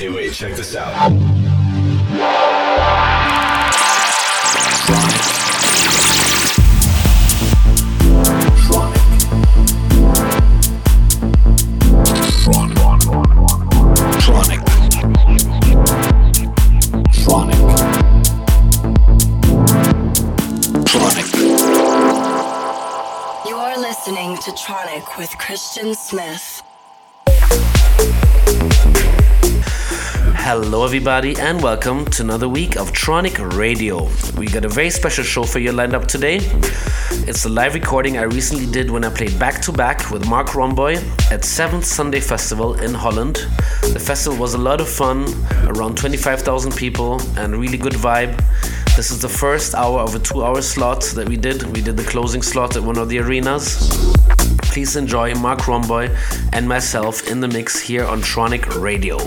Hey, wait, check this out. Tronic. Tronic. Tronic. You are listening to Tronic with Christian Smith. Hello, everybody, and welcome to another week of Tronic Radio. We got a very special show for you lined up today. It's a live recording I recently did when I played back to back with Marc Romboy at 7th Sunday Festival in Holland. The festival was a lot of fun, around 25,000 people, and really good vibe. This is the first hour of a two hour slot that we did. We did the closing slot at one of the arenas. Please enjoy Marc Romboy and myself in the mix here on Tronic Radio.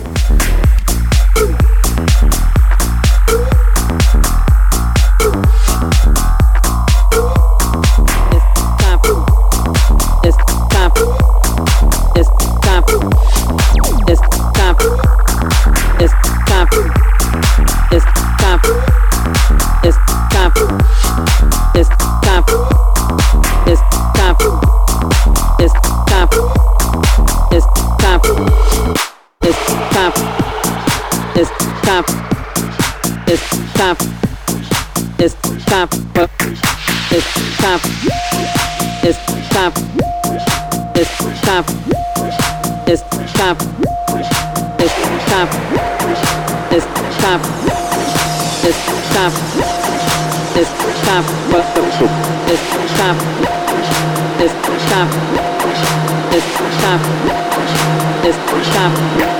time. It's time for. It's time. It's time. It's time. It's time. It's time. It's time. It's time. It's time for the truth. It's time. It's time. It's time. It's time.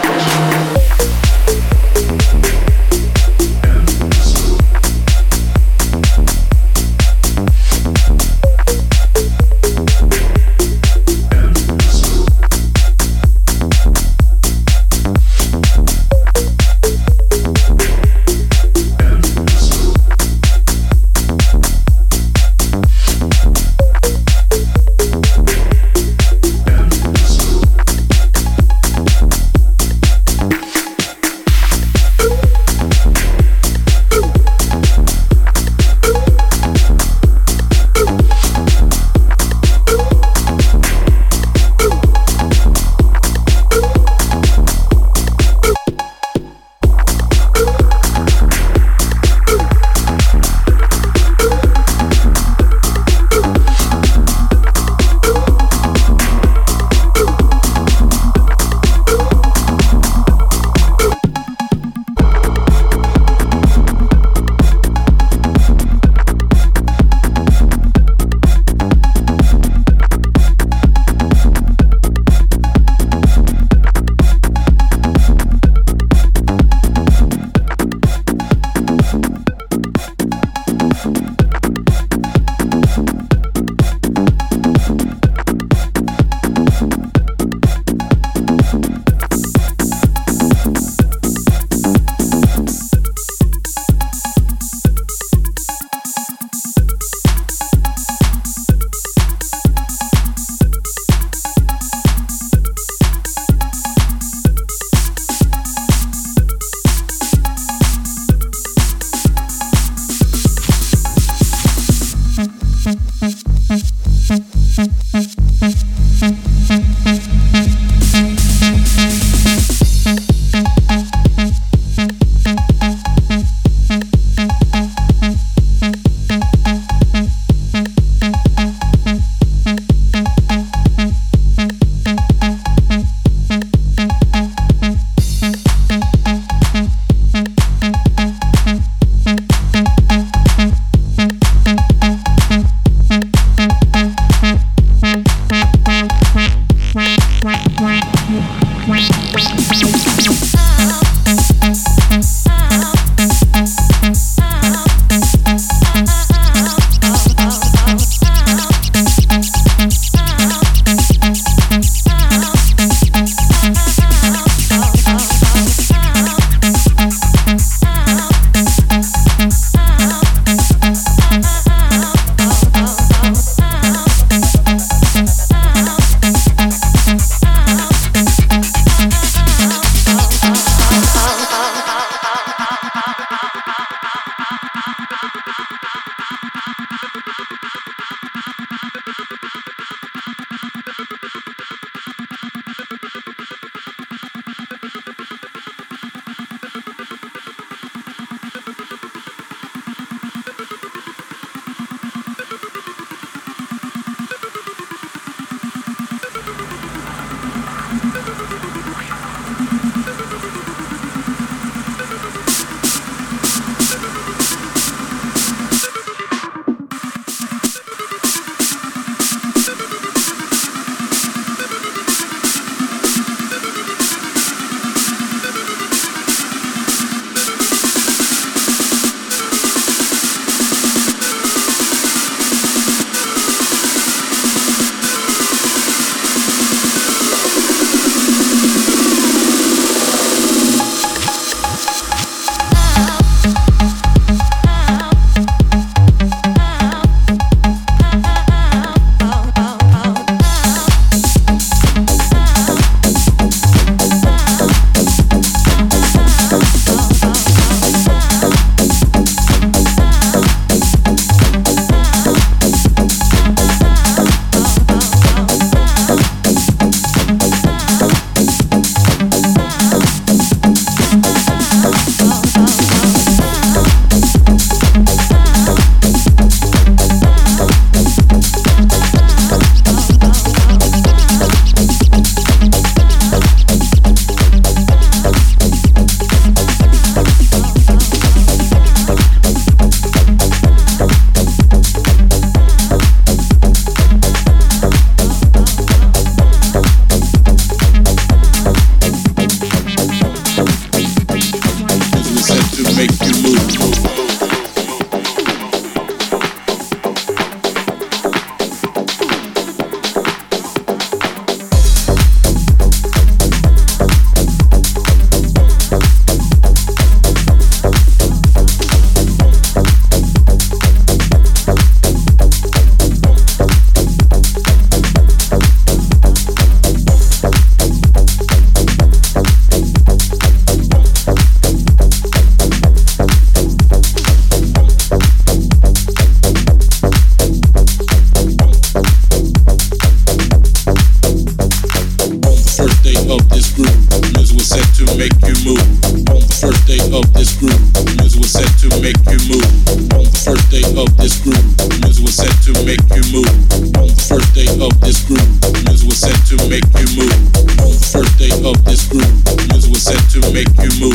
make you move on the first day of this group. Music was set to make you move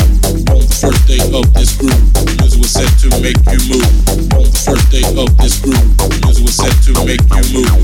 on the first day of this group. Music was set to make you move on the first day of this group. Music was set to make you move.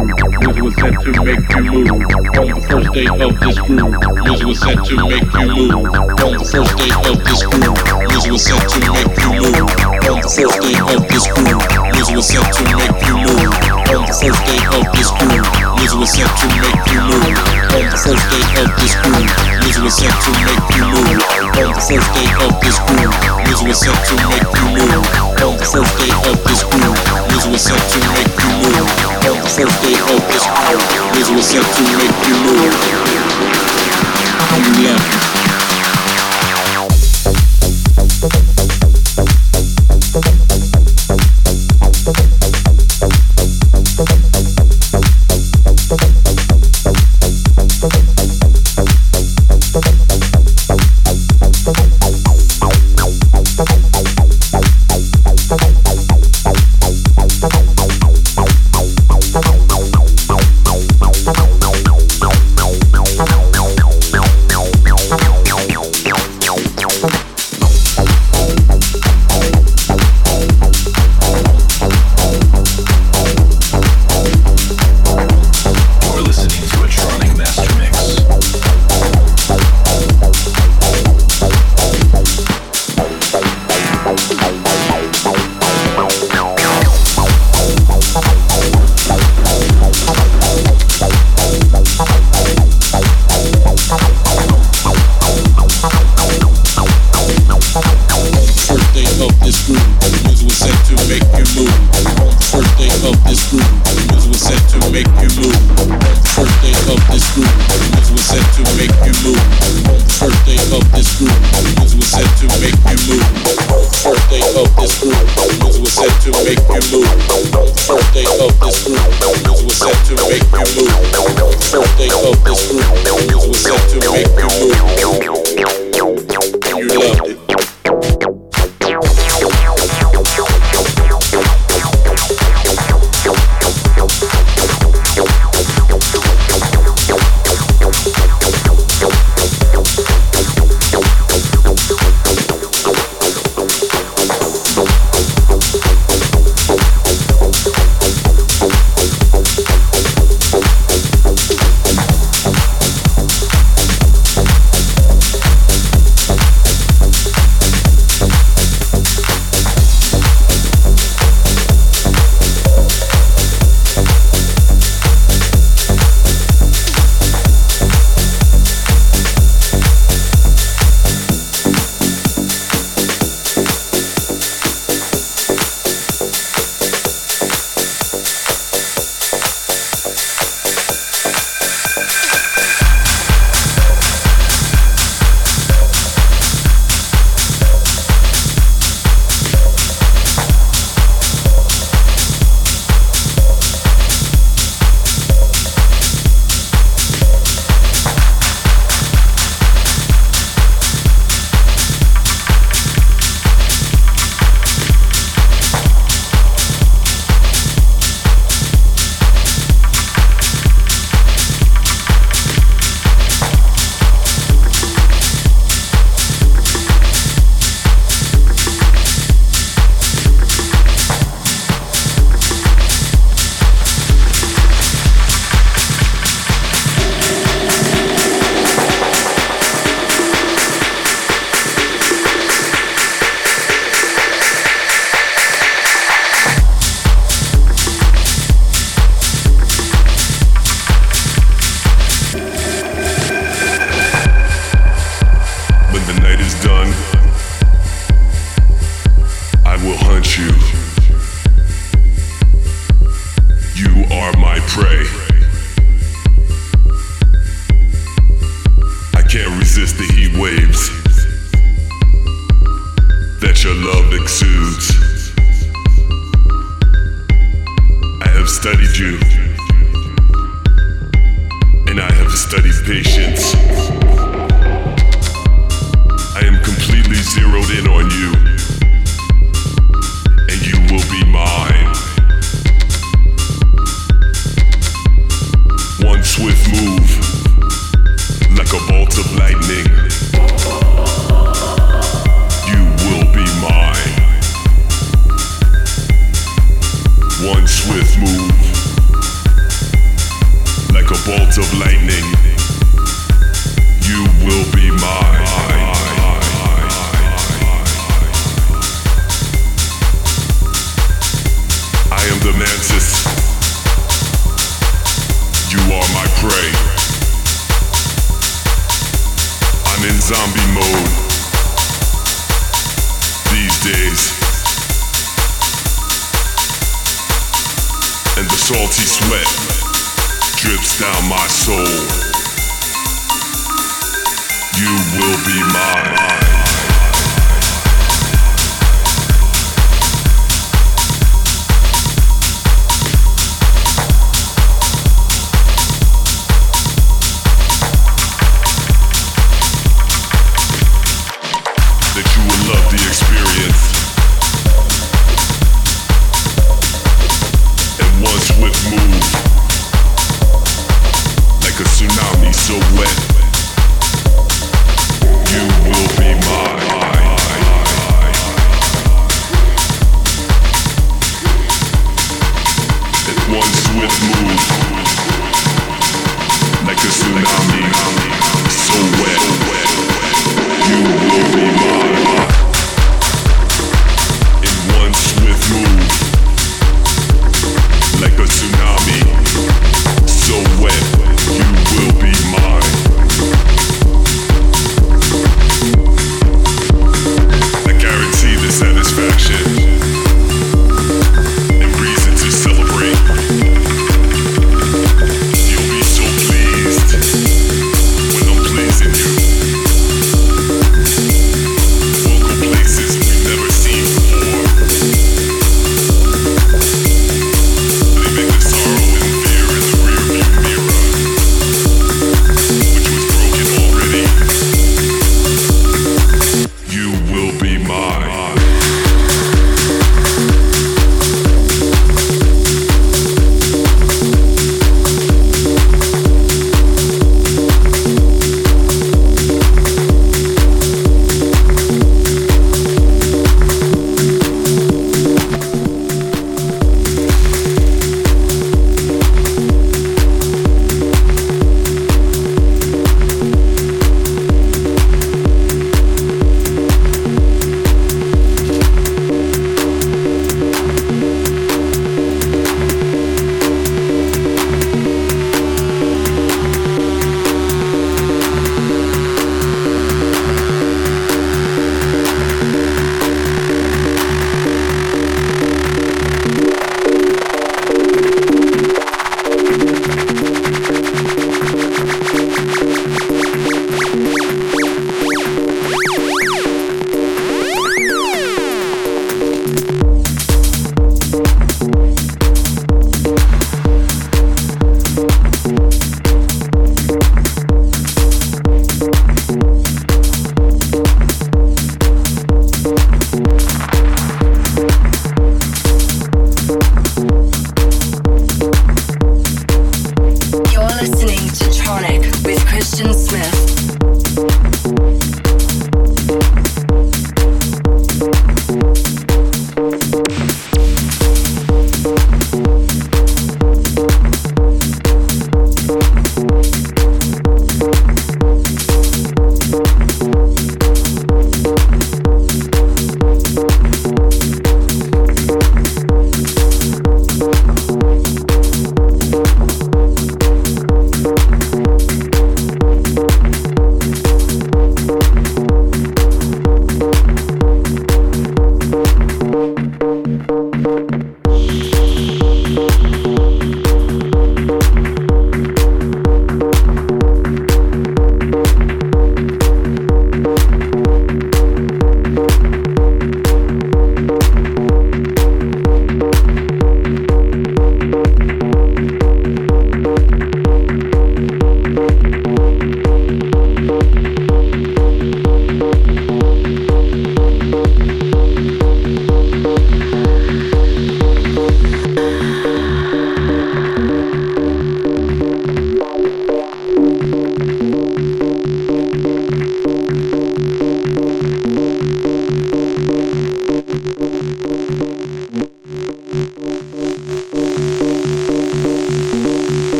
This was set to make you move on the first day of this groove. This was set to make you move on the first day of this groove. This was set to make you move on the first day of this groove. This was set to make you move on the first day of this groove. This was set to make you move on the first day of this groove. This was set to make you move on the first day of this groove. This was set to make you move on the first day of this groove. Music was set to make you move on the first day state of this hour. This was set to make you move. And you left. to make you move. Of this group, it was set to make you move. Of this group, it was set to make you move.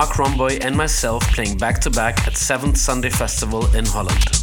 Marc Romboy and myself playing back to back at 7th Sunday Festival in Holland.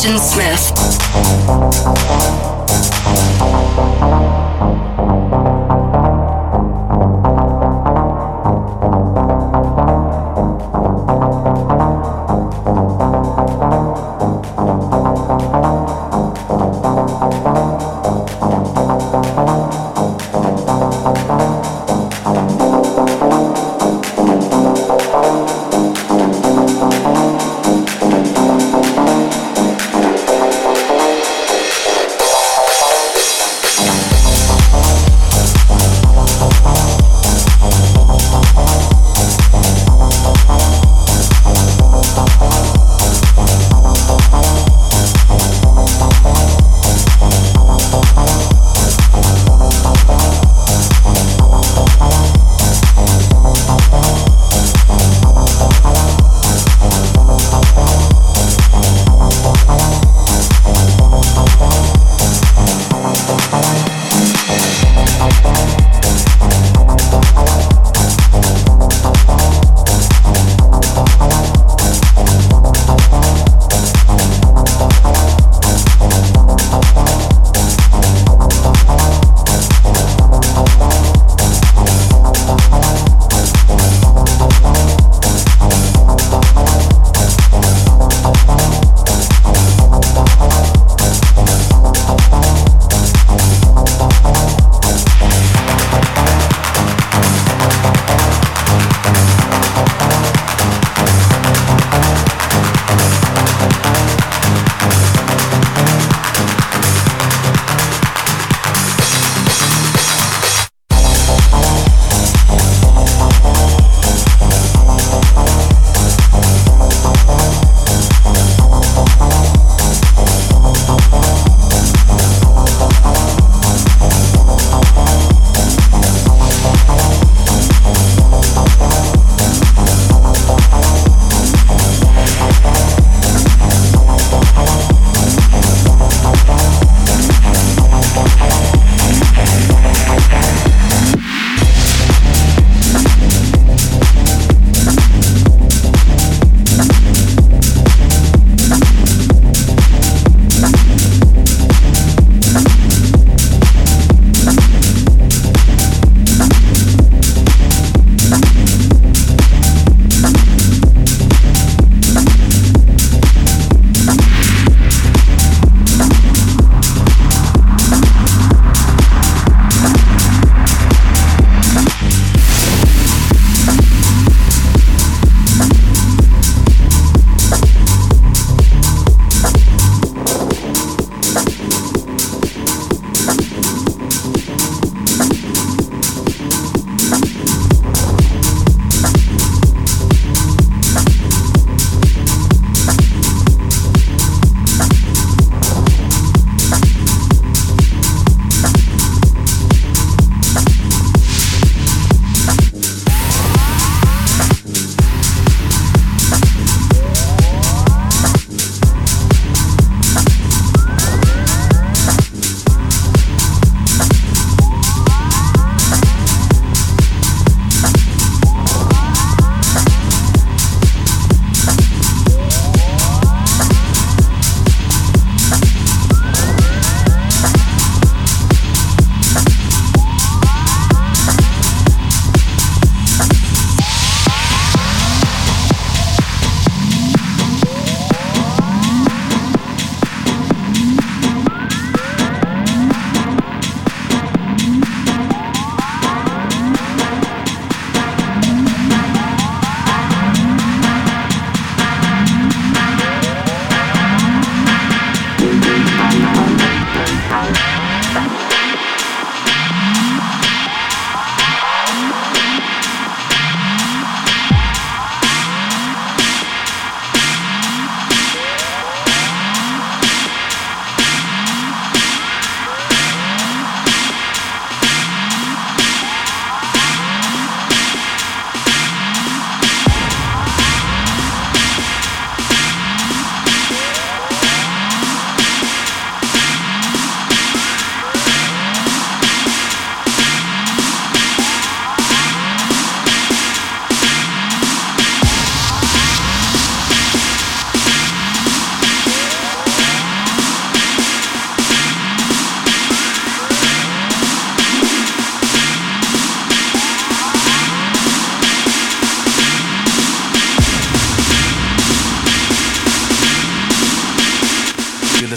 Christian Smith.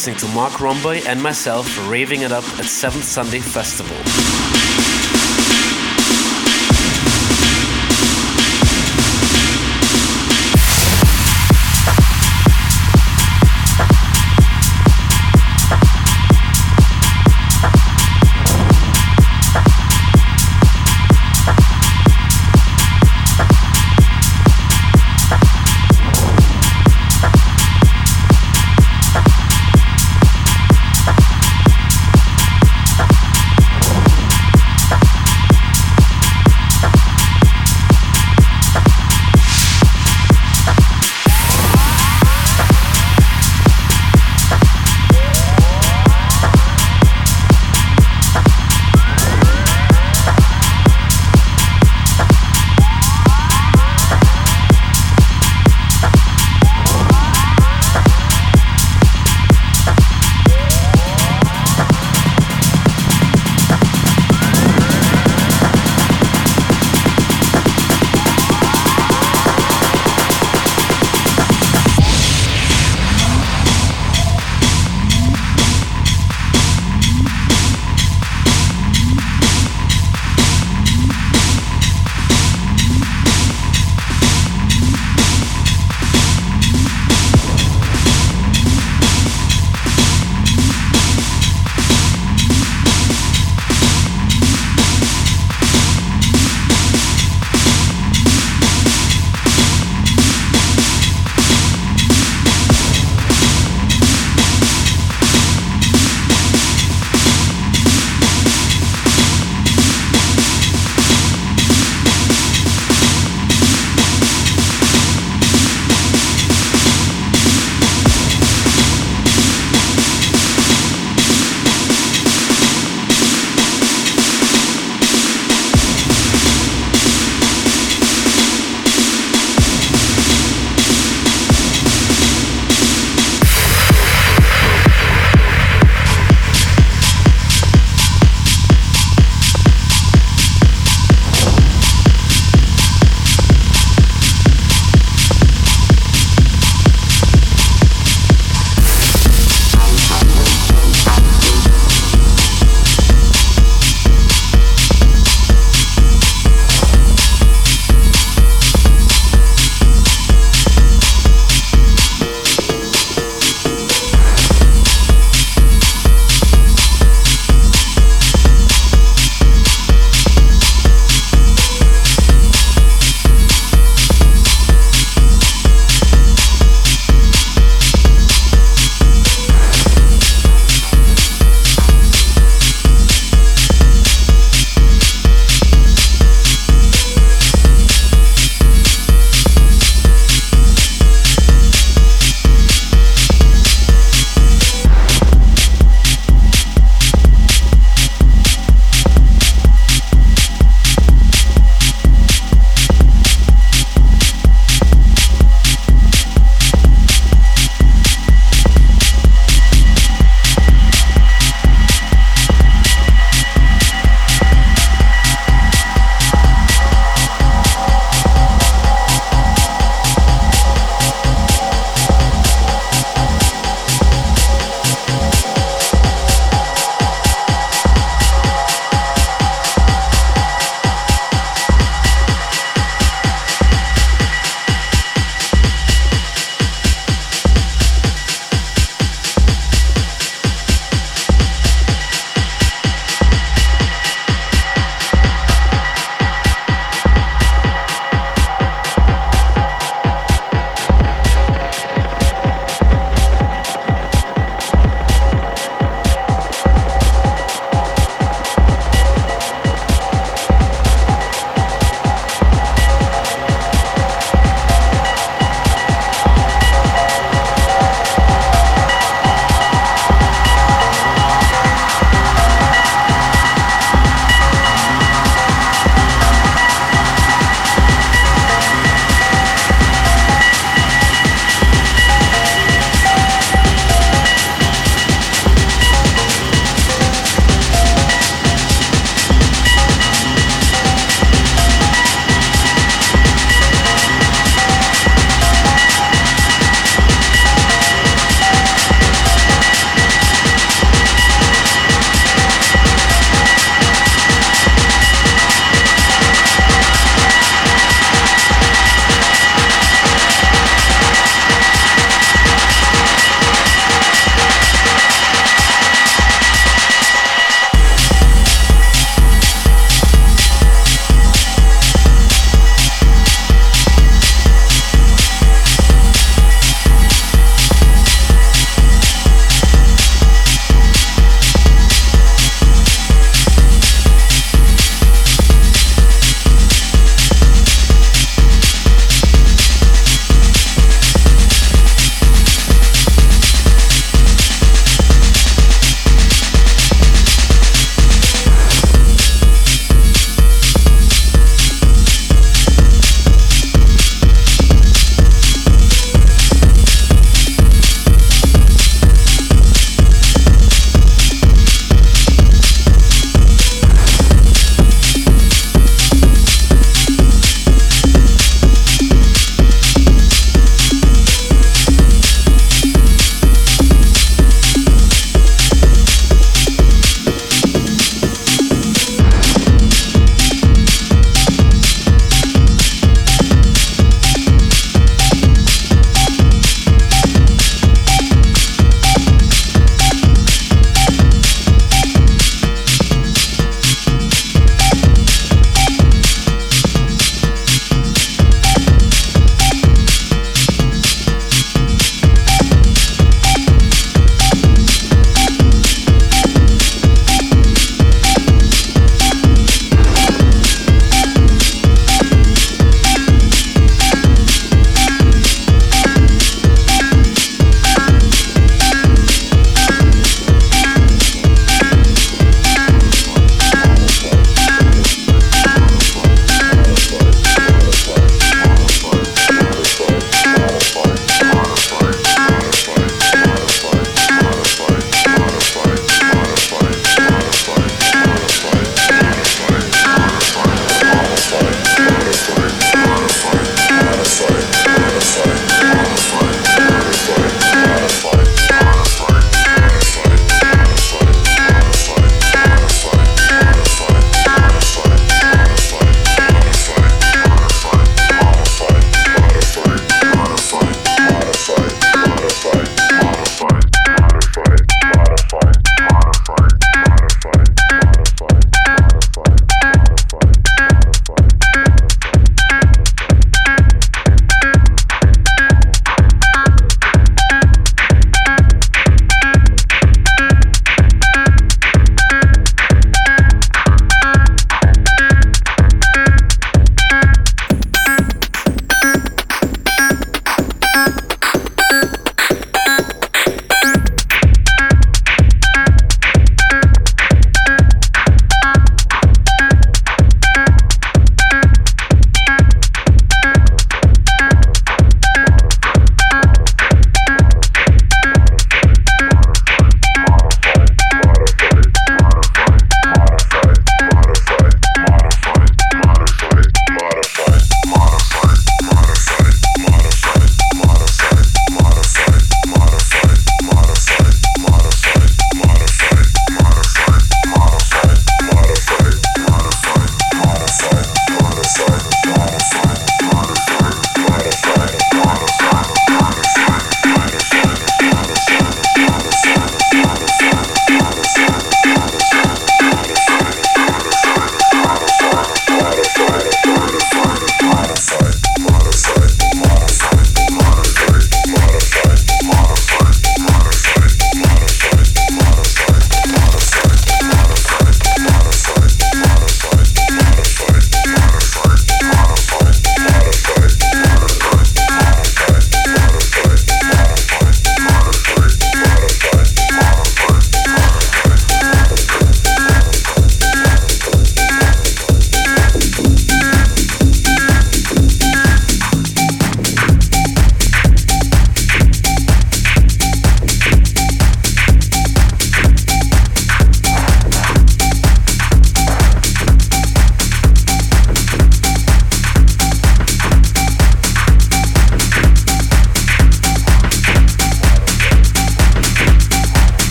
Listening to Marc Romboy and myself raving it up at 7th Sunday Festival.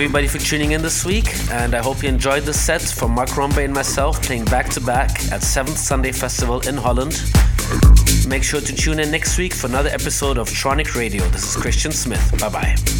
Everybody for tuning in this week, and I hope you enjoyed the set from Marc Romboy and myself playing back to back at 7th Sunday Festival in Holland. Make sure to tune in next week for another episode of Tronic Radio. This is Christian Smith. Bye bye.